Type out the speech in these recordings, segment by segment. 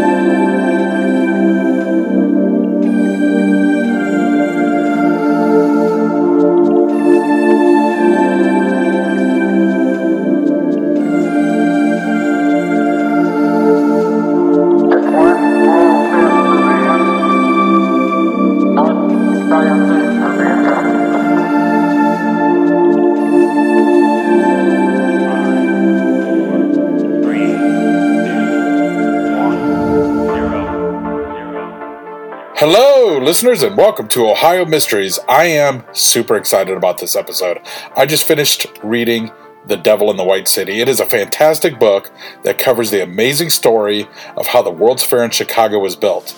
Hello, listeners, and welcome to Ohio Mysteries. I am super excited about this episode. I just finished reading The Devil in the White City. It is a fantastic book that covers the amazing story of how the World's Fair in Chicago was built.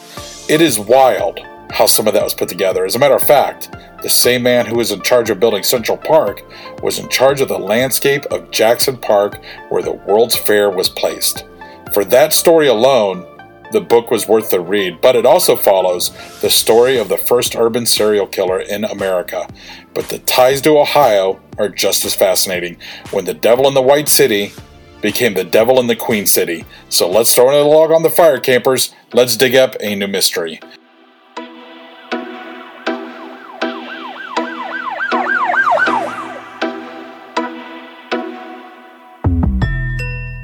It is wild how some of that was put together. As a matter of fact, the same man who was in charge of building Central Park was in charge of the landscape of Jackson Park where the World's Fair was placed. For that story alone, the book was worth the read, but it also follows the story of the first urban serial killer in America. But the ties to Ohio are just as fascinating when the devil in the White City became the devil in the Queen City. So let's throw another log on the fire, campers. Let's dig up a new mystery.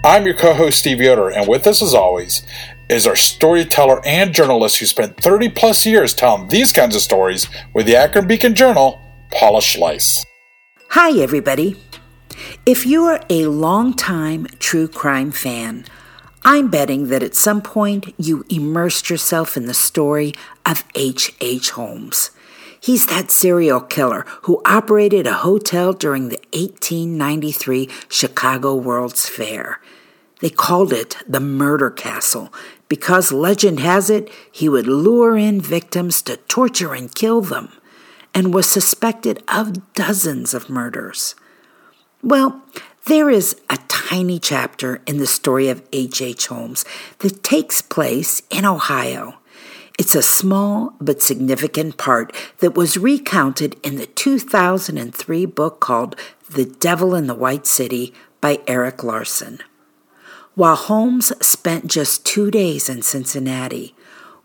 I'm your co host, Steve Yoder, and with us, as always, is our storyteller and journalist who spent 30 plus years telling these kinds of stories with the Akron Beacon Journal, Paula Schleis. Hi, everybody. If you are a longtime true crime fan, I'm betting that at some point you immersed yourself in the story of H.H. H. Holmes. He's that serial killer who operated a hotel during the 1893 Chicago World's Fair. They called it the Murder Castle because legend has it he would lure in victims to torture and kill them, and was suspected of dozens of murders. Well, there is a tiny chapter in the story of H.H. H. Holmes that takes place in Ohio. It's a small but significant part that was recounted in the 2003 book called The Devil in the White City by Erik Larson. While Holmes spent just two days in Cincinnati,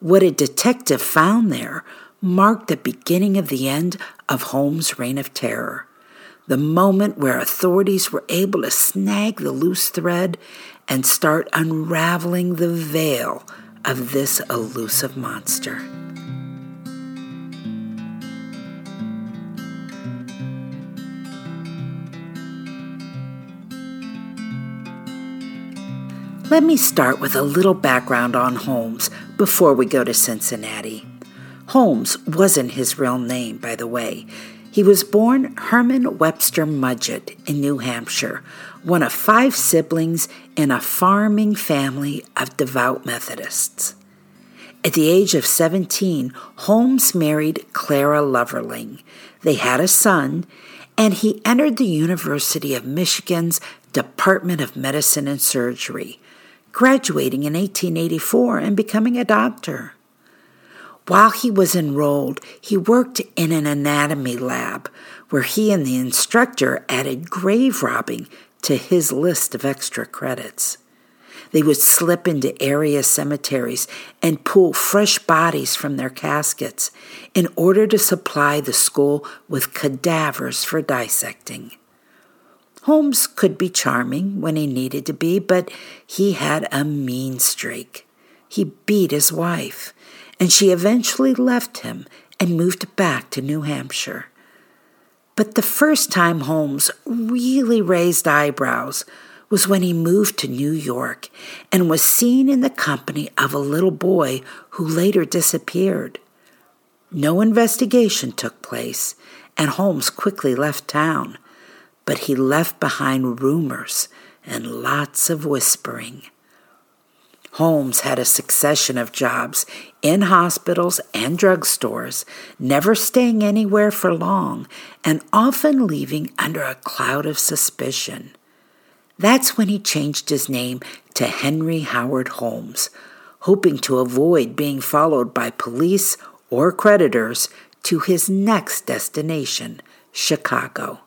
what a detective found there marked the beginning of the end of Holmes' reign of terror. The moment where authorities were able to snag the loose thread and start unraveling the veil of this elusive monster. Let me start with a little background on Holmes before we go to Cincinnati. Holmes wasn't his real name, by the way. He was born Herman Webster Mudgett in New Hampshire, one of five siblings in a farming family of devout Methodists. At the age of 17, Holmes married Clara Lovering. They had a son, and he entered the University of Michigan's Department of Medicine and Surgery, graduating in 1884 and becoming a doctor. While he was enrolled, he worked in an anatomy lab where he and the instructor added grave robbing to his list of extra credits. They would slip into area cemeteries and pull fresh bodies from their caskets in order to supply the school with cadavers for dissecting. Holmes could be charming when he needed to be, but he had a mean streak. He beat his wife, and she eventually left him and moved back to New Hampshire. But the first time Holmes really raised eyebrows was when he moved to New York and was seen in the company of a little boy who later disappeared. No investigation took place, and Holmes quickly left town but he left behind rumors and lots of whispering. Holmes had a succession of jobs in hospitals and drugstores, never staying anywhere for long and often leaving under a cloud of suspicion. That's when he changed his name to Henry Howard Holmes, hoping to avoid being followed by police or creditors to his next destination, Chicago.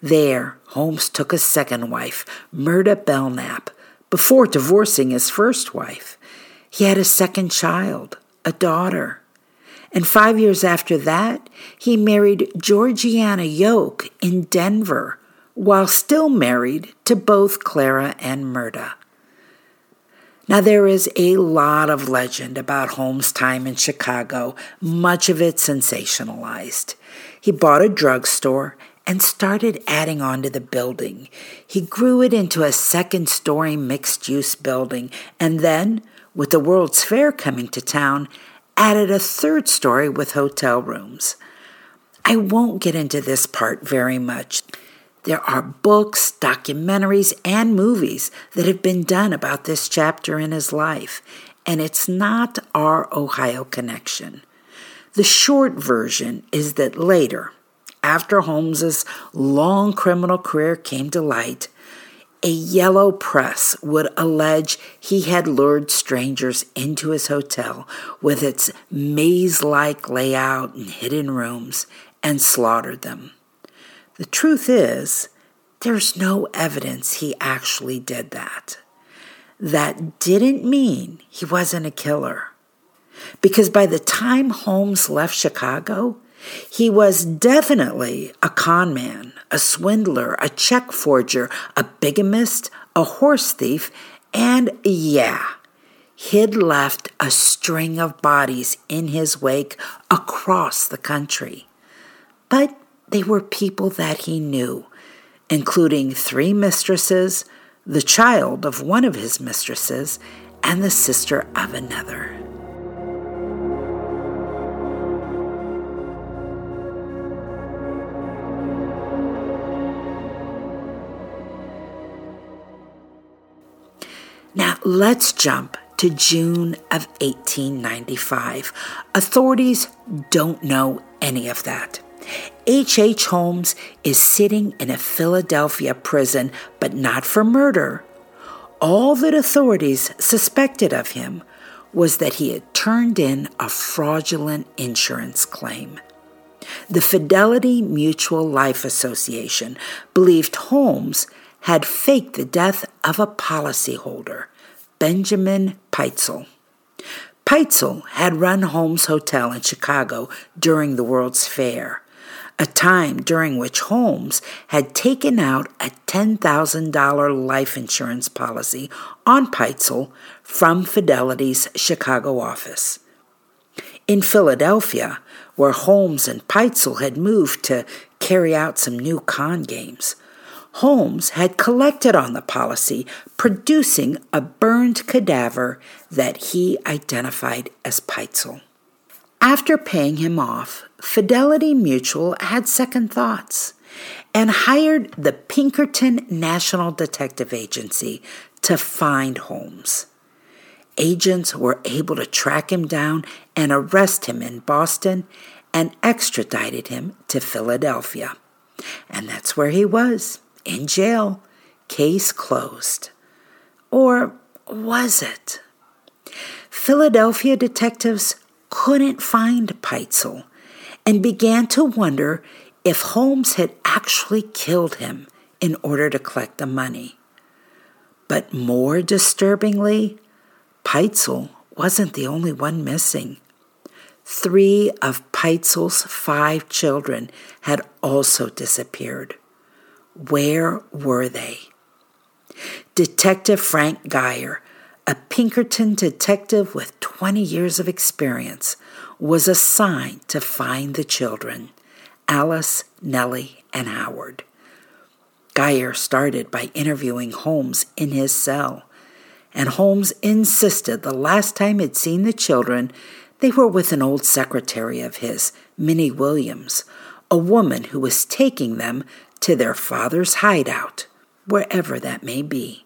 There, Holmes took a second wife, Myrta Belknap, before divorcing his first wife. He had a second child, a daughter. And five years after that, he married Georgiana Yoke in Denver, while still married to both Clara and Murda. Now, there is a lot of legend about Holmes' time in Chicago, much of it sensationalized. He bought a drugstore and started adding on to the building. He grew it into a second story mixed use building, and then, with the World's Fair coming to town, added a third story with hotel rooms. I won't get into this part very much. There are books, documentaries, and movies that have been done about this chapter in his life, and it's not our Ohio connection. The short version is that later, after Holmes's long criminal career came to light, a yellow press would allege he had lured strangers into his hotel with its maze like layout and hidden rooms and slaughtered them. The truth is, there's no evidence he actually did that. That didn't mean he wasn't a killer. Because by the time Holmes left Chicago, he was definitely a con man, a swindler, a check forger, a bigamist, a horse thief, and yeah, he'd left a string of bodies in his wake across the country. But they were people that he knew, including three mistresses, the child of one of his mistresses, and the sister of another. Now let's jump to June of 1895. Authorities don't know any of that. H. H. Holmes is sitting in a Philadelphia prison, but not for murder. All that authorities suspected of him was that he had turned in a fraudulent insurance claim. The Fidelity Mutual Life Association believed Holmes had faked the death of a policyholder, Benjamin Pitezel. Pitezel had run Holmes Hotel in Chicago during the World's Fair, a time during which Holmes had taken out a $10,000 life insurance policy on Pitezel from Fidelity's Chicago office. In Philadelphia, where Holmes and Pitezel had moved to carry out some new con games, Holmes had collected on the policy, producing a burned cadaver that he identified as Pitezel. After paying him off, Fidelity Mutual had second thoughts and hired the Pinkerton National Detective Agency to find Holmes. Agents were able to track him down and arrest him in Boston and extradited him to Philadelphia. And that's where he was in jail, case closed. Or was it? Philadelphia detectives couldn't find Pitezel and began to wonder if Holmes had actually killed him in order to collect the money. But more disturbingly, Pitezel wasn't the only one missing. Three of Pitezel's five children had also disappeared. Where were they? Detective Frank Geyer, a Pinkerton detective with 20 years of experience, was assigned to find the children, Alice, Nellie, and Howard. Geyer started by interviewing Holmes in his cell, and Holmes insisted the last time he'd seen the children, they were with an old secretary of his, Minnie Williams, a woman who was taking them to their father's hideout, wherever that may be.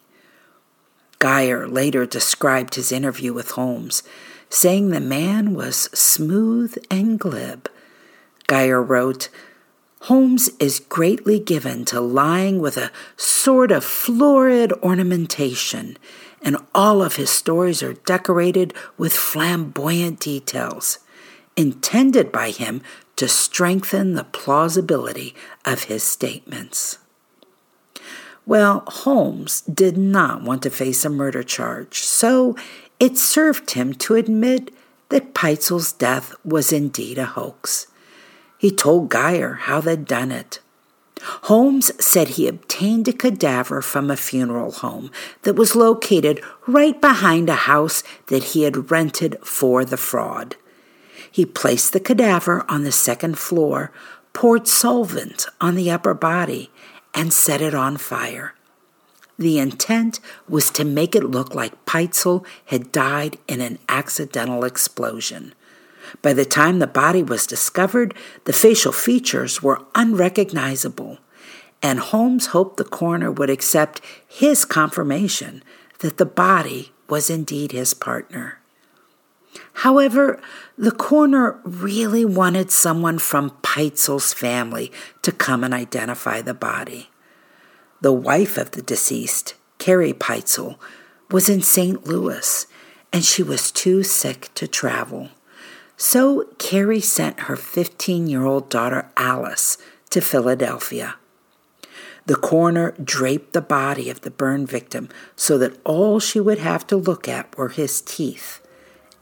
Geyer later described his interview with Holmes, saying the man was smooth and glib. Geyer wrote, Holmes is greatly given to lying with a sort of florid ornamentation, and all of his stories are decorated with flamboyant details, intended by him to strengthen the plausibility of his statements. Well, Holmes did not want to face a murder charge, so it served him to admit that Pitezel's death was indeed a hoax. He told Geyer how they'd done it. Holmes said he obtained a cadaver from a funeral home that was located right behind a house that he had rented for the fraud. He placed the cadaver on the second floor, poured solvent on the upper body, and set it on fire. The intent was to make it look like Pitezel had died in an accidental explosion. By the time the body was discovered, the facial features were unrecognizable, and Holmes hoped the coroner would accept his confirmation that the body was indeed his partner. However, the coroner really wanted someone from Pitezel's family to come and identify the body. The wife of the deceased, Carrie Pitezel, was in St. Louis and she was too sick to travel. So Carrie sent her 15 year old daughter Alice to Philadelphia. The coroner draped the body of the burn victim so that all she would have to look at were his teeth,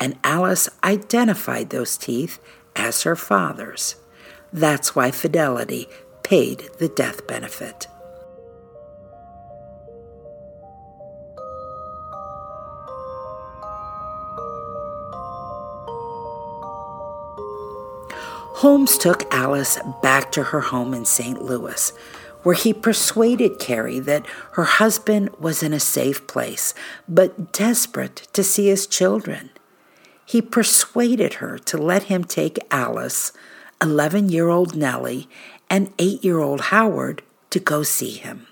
and Alice identified those teeth as her father's. That's why Fidelity paid the death benefit. Holmes took Alice back to her home in St. Louis, where he persuaded Carrie that her husband was in a safe place, but desperate to see his children. He persuaded her to let him take Alice, 11 year old Nellie, and 8 year old Howard to go see him.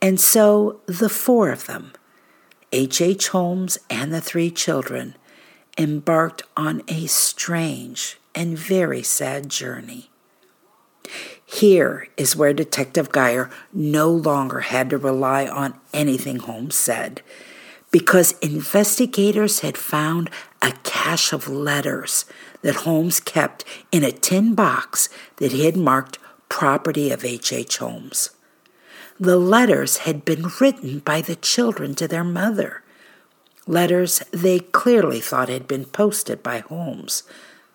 And so the four of them, H. H. Holmes and the three children, embarked on a strange and very sad journey. Here is where Detective Geyer no longer had to rely on anything Holmes said, because investigators had found a cache of letters that Holmes kept in a tin box that he had marked property of H. H. Holmes. The letters had been written by the children to their mother. Letters they clearly thought had been posted by Holmes,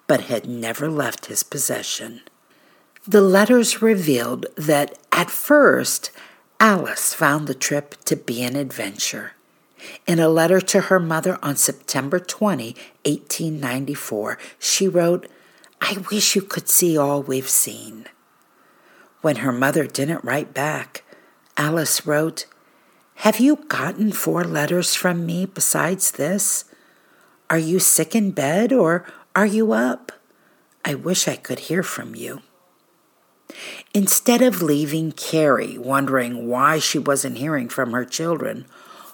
but had never left his possession. The letters revealed that at first Alice found the trip to be an adventure. In a letter to her mother on September 20, 1894, she wrote, I wish you could see all we've seen. When her mother didn't write back, Alice wrote, Have you gotten four letters from me besides this? Are you sick in bed or are you up? I wish I could hear from you. Instead of leaving Carrie wondering why she wasn't hearing from her children,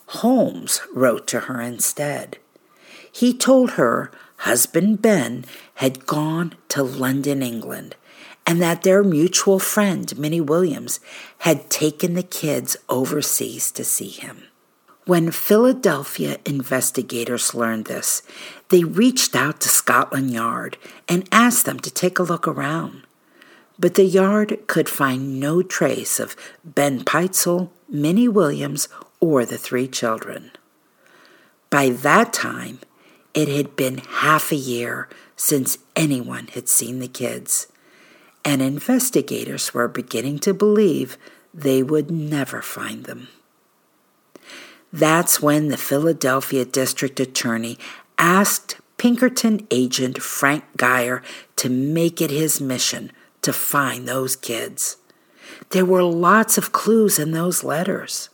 Holmes wrote to her instead. He told her husband Ben had gone to London, England, and that their mutual friend, Minnie Williams, had taken the kids overseas to see him. When Philadelphia investigators learned this, they reached out to Scotland Yard and asked them to take a look around. But the yard could find no trace of Ben Pitezel, Minnie Williams, or the three children. By that time, it had been half a year since anyone had seen the kids, and investigators were beginning to believe they would never find them. That's when the Philadelphia District Attorney asked Pinkerton agent Frank Geyer to make it his mission to find those kids. There were lots of clues in those letters.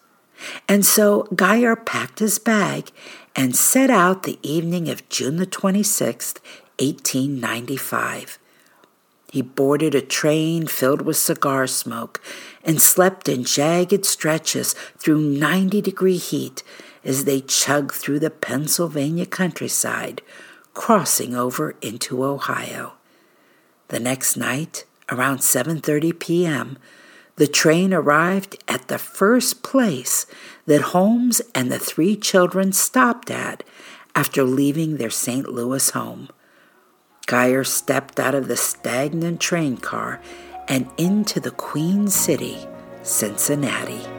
And so Geyer packed his bag and set out the evening of June the 26th, 1895. He boarded a train filled with cigar smoke and slept in jagged stretches through 90 degree heat as they chugged through the Pennsylvania countryside, crossing over into Ohio. The next night, around 7:30 p.m., the train arrived at the first place that Holmes and the three children stopped at after leaving their St. Louis home. Geyer stepped out of the stagnant train car and into the Queen City, Cincinnati.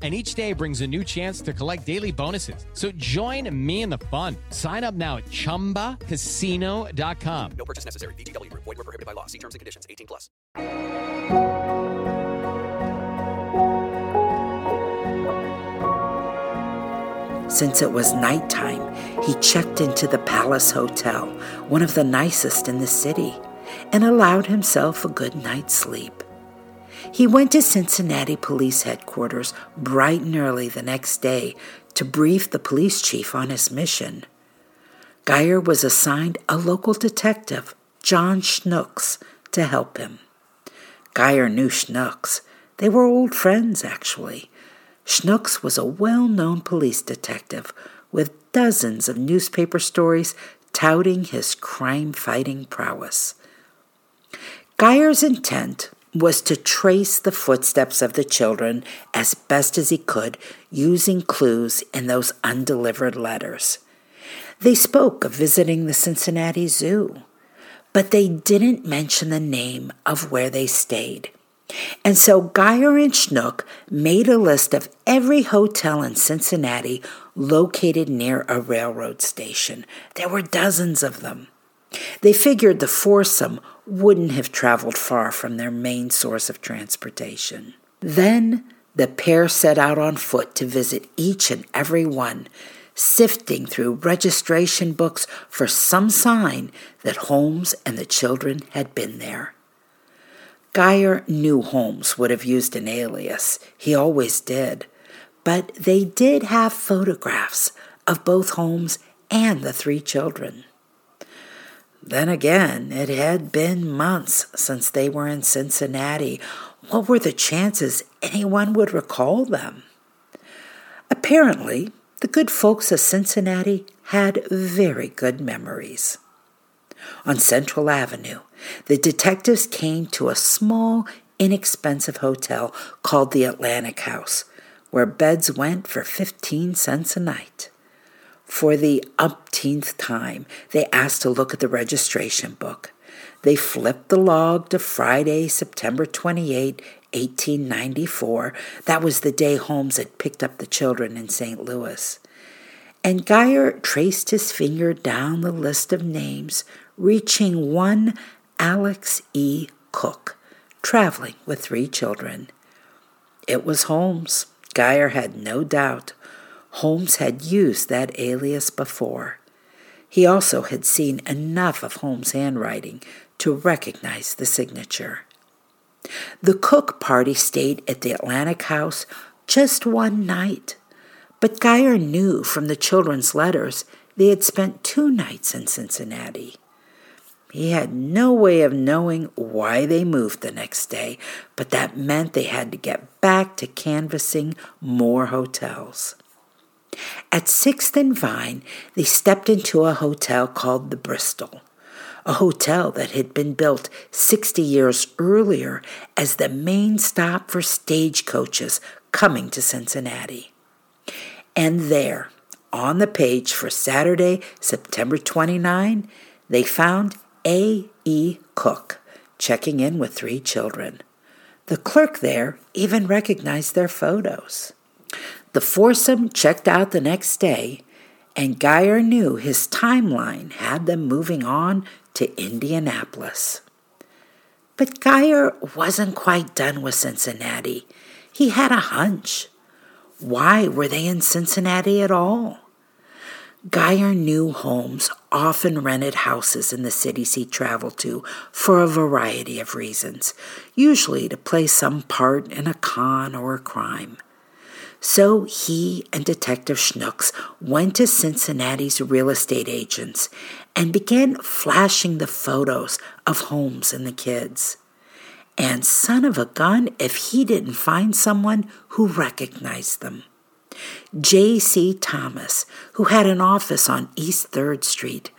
and each day brings a new chance to collect daily bonuses. So join me in the fun. Sign up now at ChumbaCasino.com. No purchase necessary. VGW. Void were prohibited by law. See terms and conditions. 18 plus. Since it was nighttime, he checked into the Palace Hotel, one of the nicest in the city, and allowed himself a good night's sleep. He went to Cincinnati Police Headquarters bright and early the next day to brief the police chief on his mission. Geyer was assigned a local detective, John Schnooks, to help him. Geyer knew Schnooks. They were old friends, actually. Schnooks was a well known police detective with dozens of newspaper stories touting his crime fighting prowess. Geyer's intent was to trace the footsteps of the children as best as he could using clues in those undelivered letters. They spoke of visiting the Cincinnati Zoo, but they didn't mention the name of where they stayed. And so Geyer and Schnook made a list of every hotel in Cincinnati located near a railroad station. There were dozens of them. They figured the foursome wouldn't have traveled far from their main source of transportation. Then the pair set out on foot to visit each and every one, sifting through registration books for some sign that Holmes and the children had been there. Geyer knew Holmes would have used an alias. He always did. But they did have photographs of both Holmes and the three children. Then again, it had been months since they were in Cincinnati. What were the chances anyone would recall them? Apparently, the good folks of Cincinnati had very good memories. On Central Avenue, the detectives came to a small, inexpensive hotel called the Atlantic House, where beds went for 15 cents a night. For the umpteenth time, they asked to look at the registration book. They flipped the log to Friday, September 28, 1894. That was the day Holmes had picked up the children in St. Louis. And Geyer traced his finger down the list of names, reaching one Alex E. Cook, traveling with three children. It was Holmes. Geyer had no doubt. Holmes had used that alias before. He also had seen enough of Holmes' handwriting to recognize the signature. The Cook party stayed at the Atlantic House just one night, but Geyer knew from the children's letters they had spent two nights in Cincinnati. He had no way of knowing why they moved the next day, but that meant they had to get back to canvassing more hotels. At 6th and Vine, they stepped into a hotel called the Bristol, a hotel that had been built 60 years earlier as the main stop for stagecoaches coming to Cincinnati. And there, on the page for Saturday, September 29, they found A. E. Cook checking in with three children. The clerk there even recognized their photos. The foursome checked out the next day, and Geyer knew his timeline had them moving on to Indianapolis. But Geyer wasn't quite done with Cincinnati. He had a hunch. Why were they in Cincinnati at all? Geyer knew Holmes often rented houses in the cities he traveled to for a variety of reasons, usually to play some part in a con or a crime. So he and Detective Schnooks went to Cincinnati's real estate agents and began flashing the photos of Holmes and the kids. And son of a gun if he didn't find someone who recognized them. J.C. Thomas, who had an office on East 3rd Street,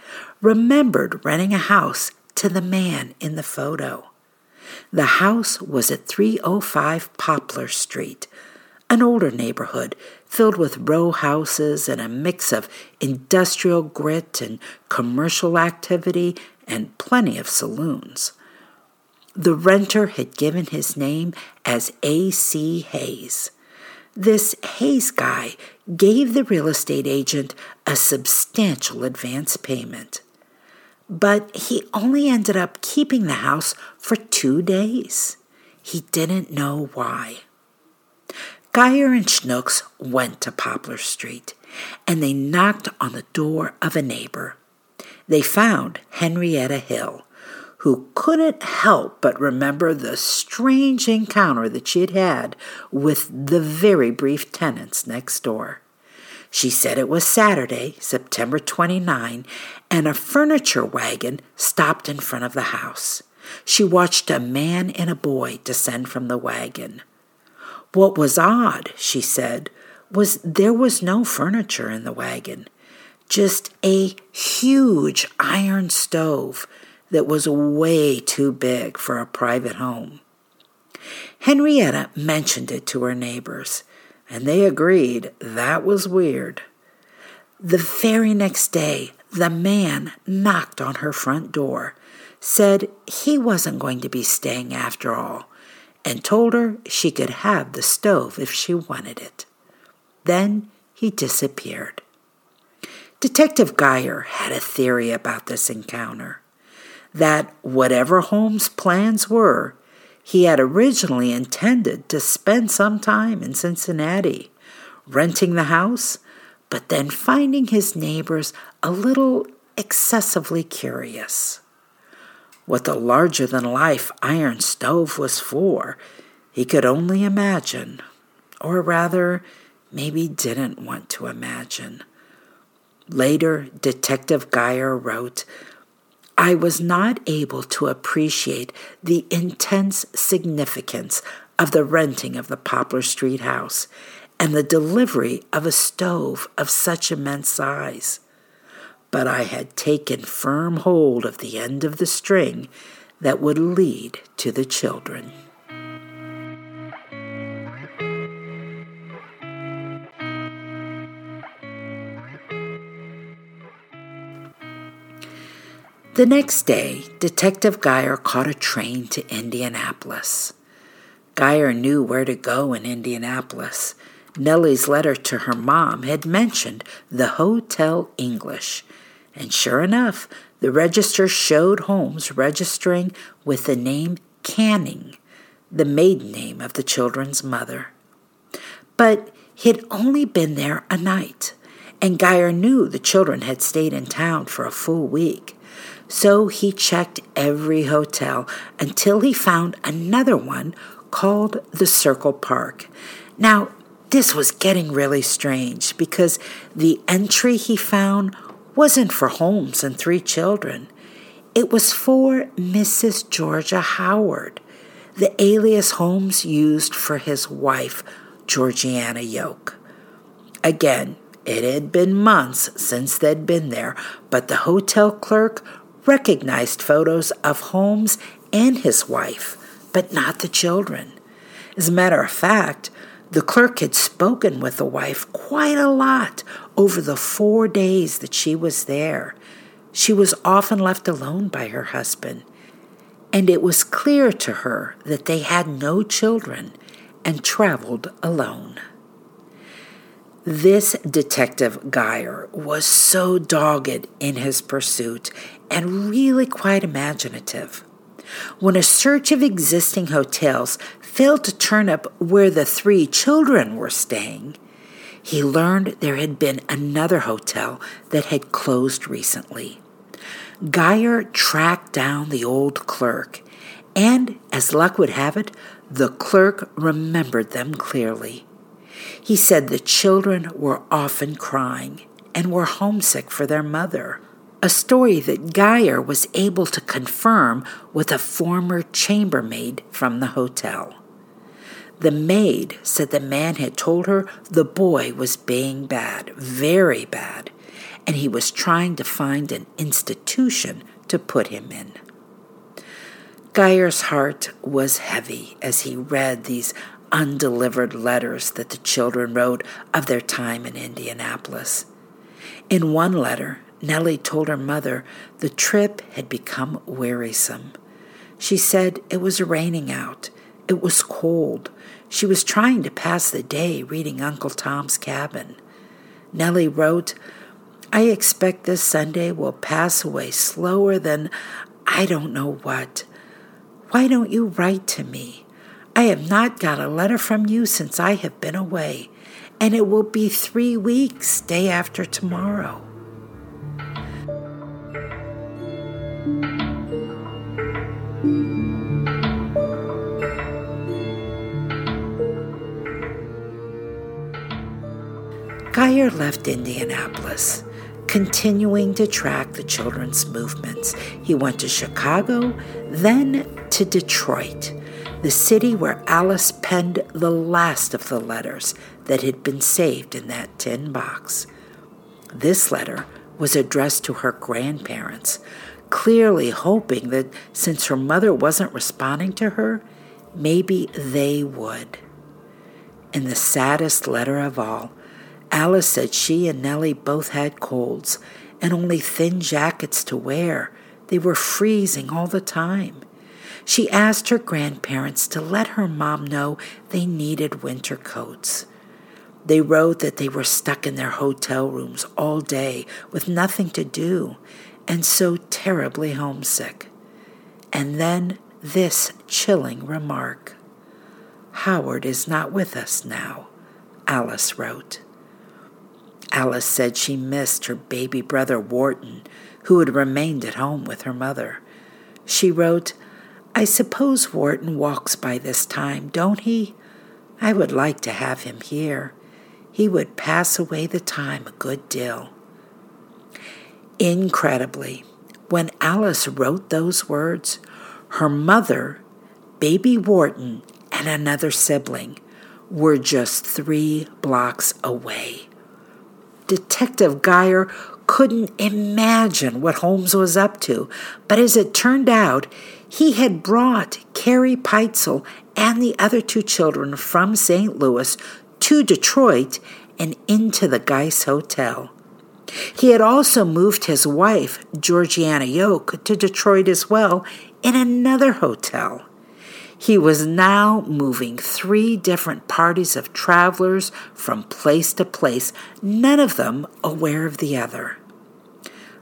remembered renting a house to the man in the photo. The house was at 305 Poplar Street, an older neighborhood filled with row houses and a mix of industrial grit and commercial activity and plenty of saloons. The renter had given his name as A.C. Hayes. This Hayes guy gave the real estate agent a substantial advance payment. But he only ended up keeping the house for two days. He didn't know why. Geyer and Schnooks went to Poplar Street and they knocked on the door of a neighbor. They found Henrietta Hill, who couldn't help but remember the strange encounter that she had had with the very brief tenants next door. She said it was Saturday, September 29, and a furniture wagon stopped in front of the house. She watched a man and a boy descend from the wagon. What was odd, she said, was there was no furniture in the wagon, just a huge iron stove that was way too big for a private home. Henrietta mentioned it to her neighbors, and they agreed that was weird. The very next day, the man knocked on her front door, said he wasn't going to be staying after all, and told her she could have the stove if she wanted it. Then he disappeared. Detective Geyer had a theory about this encounter that whatever Holmes' plans were, he had originally intended to spend some time in Cincinnati, renting the house, but then finding his neighbors a little excessively curious what the larger than life iron stove was for, he could only imagine, or rather, maybe didn't want to imagine. Later, Detective Geyer wrote, I was not able to appreciate the intense significance of the renting of the Poplar Street house and the delivery of a stove of such immense size but I had taken firm hold of the end of the string that would lead to the children. The next day, Detective Geyer caught a train to Indianapolis. Geyer knew where to go in Indianapolis. Nellie's letter to her mom had mentioned the Hotel English, and sure enough, the register showed Holmes registering with the name Canning, the maiden name of the children's mother. But he'd only been there a night, and Geyer knew the children had stayed in town for a full week. So he checked every hotel until he found another one called the Circle Park. Now, this was getting really strange because the entry he found wasn't for Holmes and three children. It was for Mrs. Georgia Howard, the alias Holmes used for his wife, Georgiana Yoke. Again, it had been months since they'd been there, but the hotel clerk recognized photos of Holmes and his wife, but not the children. As a matter of fact, the clerk had spoken with the wife quite a lot over the four days that she was there. She was often left alone by her husband, and it was clear to her that they had no children and traveled alone. This detective Geyer was so dogged in his pursuit and really quite imaginative. When a search of existing hotels failed to turn up where the three children were staying, he learned there had been another hotel that had closed recently. Geyer tracked down the old clerk, and as luck would have it, the clerk remembered them clearly. He said the children were often crying and were homesick for their mother, a story that Geyer was able to confirm with a former chambermaid from the hotel. The maid said the man had told her the boy was being bad, very bad, and he was trying to find an institution to put him in. Geyer's heart was heavy as he read these undelivered letters that the children wrote of their time in Indianapolis. In one letter, Nellie told her mother the trip had become wearisome. She said it was raining out, it was cold. She was trying to pass the day reading Uncle Tom's Cabin. Nellie wrote, I expect this Sunday will pass away slower than I don't know what. Why don't you write to me? I have not got a letter from you since I have been away, and it will be three weeks day after tomorrow. Geyer left Indianapolis, continuing to track the children's movements. He went to Chicago, then to Detroit the city where Alice penned the last of the letters that had been saved in that tin box. This letter was addressed to her grandparents, clearly hoping that since her mother wasn't responding to her, maybe they would. In the saddest letter of all, Alice said she and Nellie both had colds and only thin jackets to wear. They were freezing all the time. She asked her grandparents to let her mom know they needed winter coats. They wrote that they were stuck in their hotel rooms all day with nothing to do and so terribly homesick. And then this chilling remark Howard is not with us now, Alice wrote. Alice said she missed her baby brother Wharton, who had remained at home with her mother. She wrote, I suppose Wharton walks by this time, don't he? I would like to have him here. He would pass away the time a good deal. Incredibly, when Alice wrote those words, her mother, baby Wharton, and another sibling were just three blocks away. Detective Geyer couldn't imagine what Holmes was up to, but as it turned out, he had brought Carrie Pitezel and the other two children from St. Louis to Detroit and into the Geis Hotel. He had also moved his wife, Georgiana Yoke, to Detroit as well in another hotel. He was now moving three different parties of travelers from place to place, none of them aware of the other.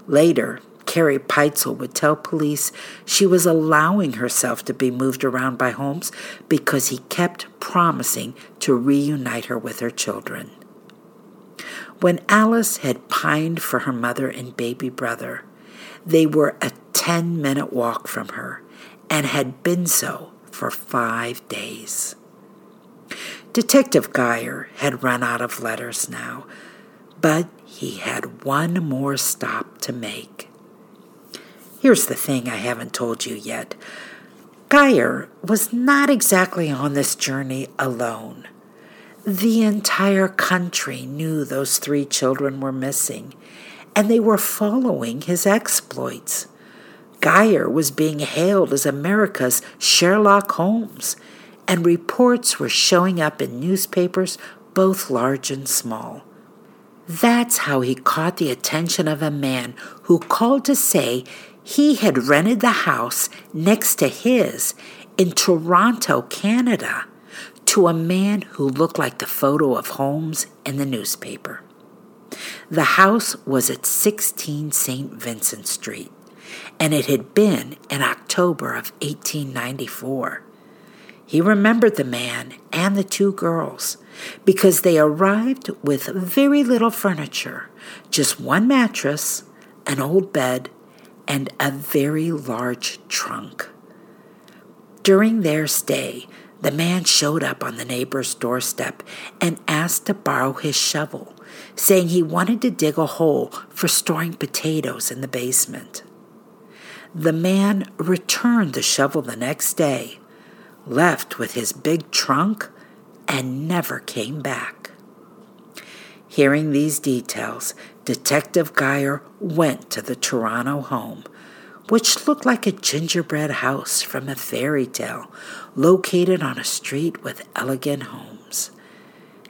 Later, Carrie Pitezel would tell police she was allowing herself to be moved around by Holmes because he kept promising to reunite her with her children. When Alice had pined for her mother and baby brother, they were a 10 minute walk from her and had been so for five days. Detective Geyer had run out of letters now, but he had one more stop to make. Here's the thing I haven't told you yet Geyer was not exactly on this journey alone. The entire country knew those three children were missing, and they were following his exploits. Geyer was being hailed as America's Sherlock Holmes, and reports were showing up in newspapers, both large and small. That's how he caught the attention of a man who called to say he had rented the house next to his in Toronto, Canada, to a man who looked like the photo of Holmes in the newspaper. The house was at 16 St. Vincent Street, and it had been in October of 1894. He remembered the man and the two girls, because they arrived with very little furniture just one mattress, an old bed, and a very large trunk. During their stay, the man showed up on the neighbor's doorstep and asked to borrow his shovel, saying he wanted to dig a hole for storing potatoes in the basement. The man returned the shovel the next day, left with his big trunk, and never came back. Hearing these details, Detective Geyer went to the Toronto home, which looked like a gingerbread house from a fairy tale located on a street with elegant homes.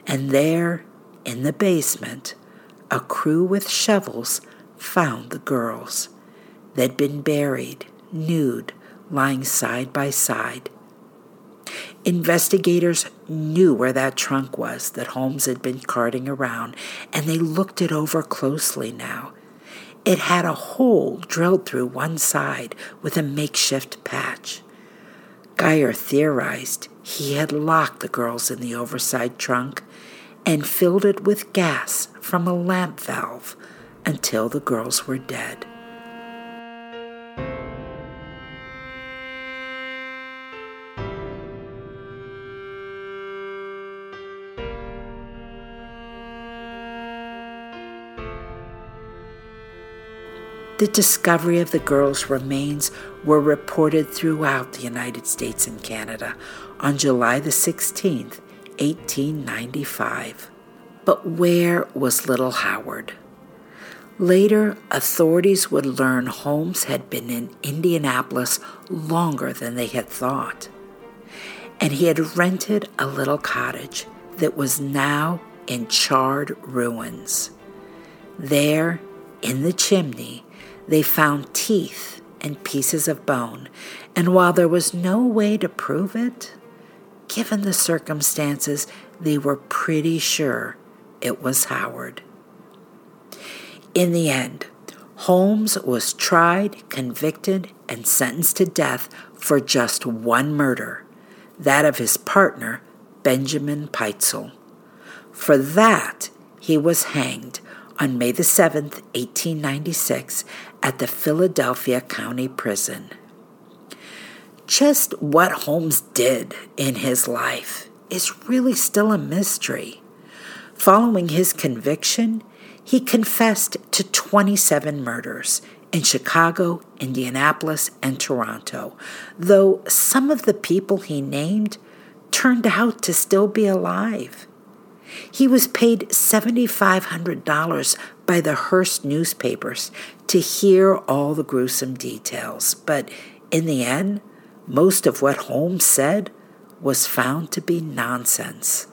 And there, in the basement, a crew with shovels found the girls. They'd been buried, nude, lying side by side. Investigators knew where that trunk was that Holmes had been carting around, and they looked it over closely now. It had a hole drilled through one side with a makeshift patch. Geyer theorized he had locked the girls in the oversized trunk and filled it with gas from a lamp valve until the girls were dead. The discovery of the girls' remains were reported throughout the United States and Canada on July the 16th, 1895. But where was little Howard? Later, authorities would learn Holmes had been in Indianapolis longer than they had thought. And he had rented a little cottage that was now in charred ruins. There, in the chimney, they found teeth and pieces of bone, and while there was no way to prove it, given the circumstances, they were pretty sure it was Howard. In the end, Holmes was tried, convicted, and sentenced to death for just one murder that of his partner, Benjamin Pitezel. For that, he was hanged on May the 7th, 1896, at the Philadelphia County Prison. Just what Holmes did in his life is really still a mystery. Following his conviction, he confessed to 27 murders in Chicago, Indianapolis, and Toronto, though some of the people he named turned out to still be alive. He was paid $7,500 by the Hearst newspapers to hear all the gruesome details, but in the end, most of what Holmes said was found to be nonsense.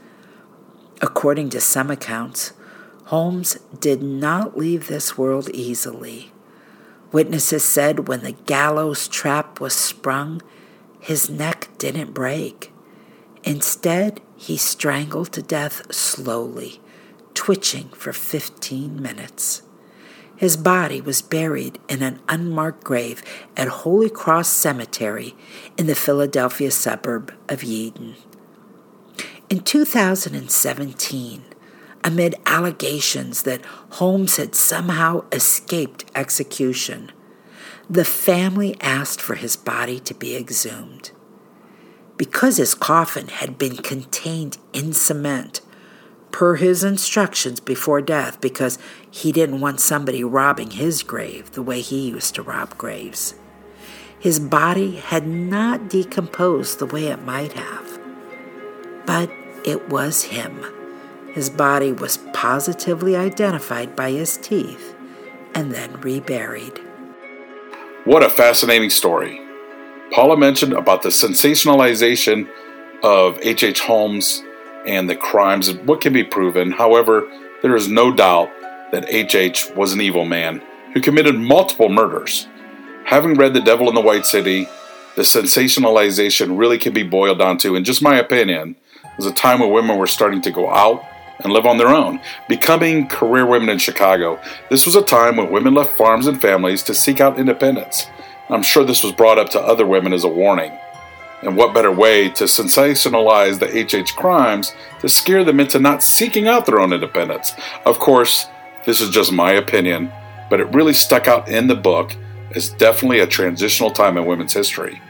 According to some accounts, Holmes did not leave this world easily. Witnesses said when the gallows trap was sprung, his neck didn't break. Instead, he strangled to death slowly, twitching for 15 minutes. His body was buried in an unmarked grave at Holy Cross Cemetery in the Philadelphia suburb of Yeadon. In 2017, amid allegations that Holmes had somehow escaped execution, the family asked for his body to be exhumed. Because his coffin had been contained in cement, per his instructions before death, because he didn't want somebody robbing his grave the way he used to rob graves. His body had not decomposed the way it might have, but it was him. His body was positively identified by his teeth and then reburied. What a fascinating story. Paula mentioned about the sensationalization of H.H. H. Holmes and the crimes what can be proven. However, there is no doubt that H.H. Was an evil man who committed multiple murders. Having read The Devil in the White City, the sensationalization really can be boiled down to, in just my opinion, was a time when women were starting to go out and live on their own, becoming career women in Chicago. This was a time when women left farms and families to seek out independence. I'm sure this was brought up to other women as a warning. And what better way to sensationalize the HH crimes to scare them into not seeking out their own independence? Of course, this is just my opinion, but it really stuck out in the book as definitely a transitional time in women's history.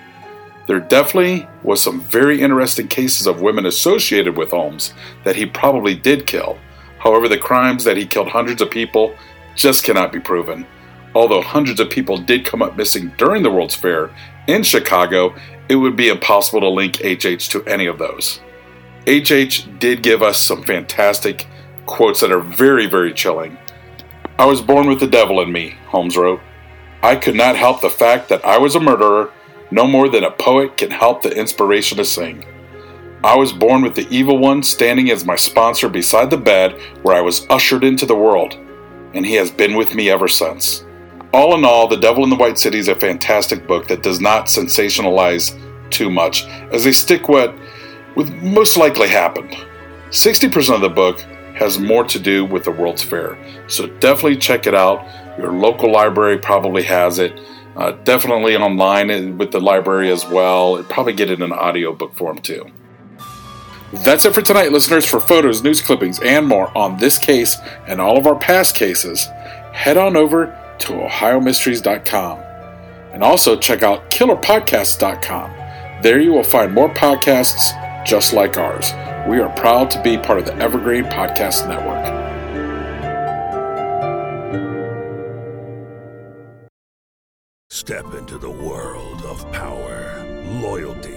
There definitely was some very interesting cases of women associated with Holmes that he probably did kill. However, the crimes that he killed hundreds of people just cannot be proven. Although hundreds of people did come up missing during the World's Fair in Chicago, it would be impossible to link HH to any of those. HH did give us some fantastic quotes that are very, very chilling. I was born with the devil in me, Holmes wrote. I could not help the fact that I was a murderer no more than a poet can help the inspiration to sing. I was born with the evil one standing as my sponsor beside the bed where I was ushered into the world, and he has been with me ever since. All in all, The Devil in the White City is a fantastic book that does not sensationalize too much, as they stick what would most likely happened. 60% of the book has more to do with the World's Fair, so definitely check it out. Your local library probably has it. Uh, definitely online with the library as well. Probably get it in audiobook form too. That's it for tonight, listeners. For photos, news clippings, and more on this case and all of our past cases, head on over to OhioMysteries.com. And also check out KillerPodcasts.com. There you will find more podcasts just like ours. We are proud to be part of the Evergreen Podcast Network. Step into the world of power, loyalty,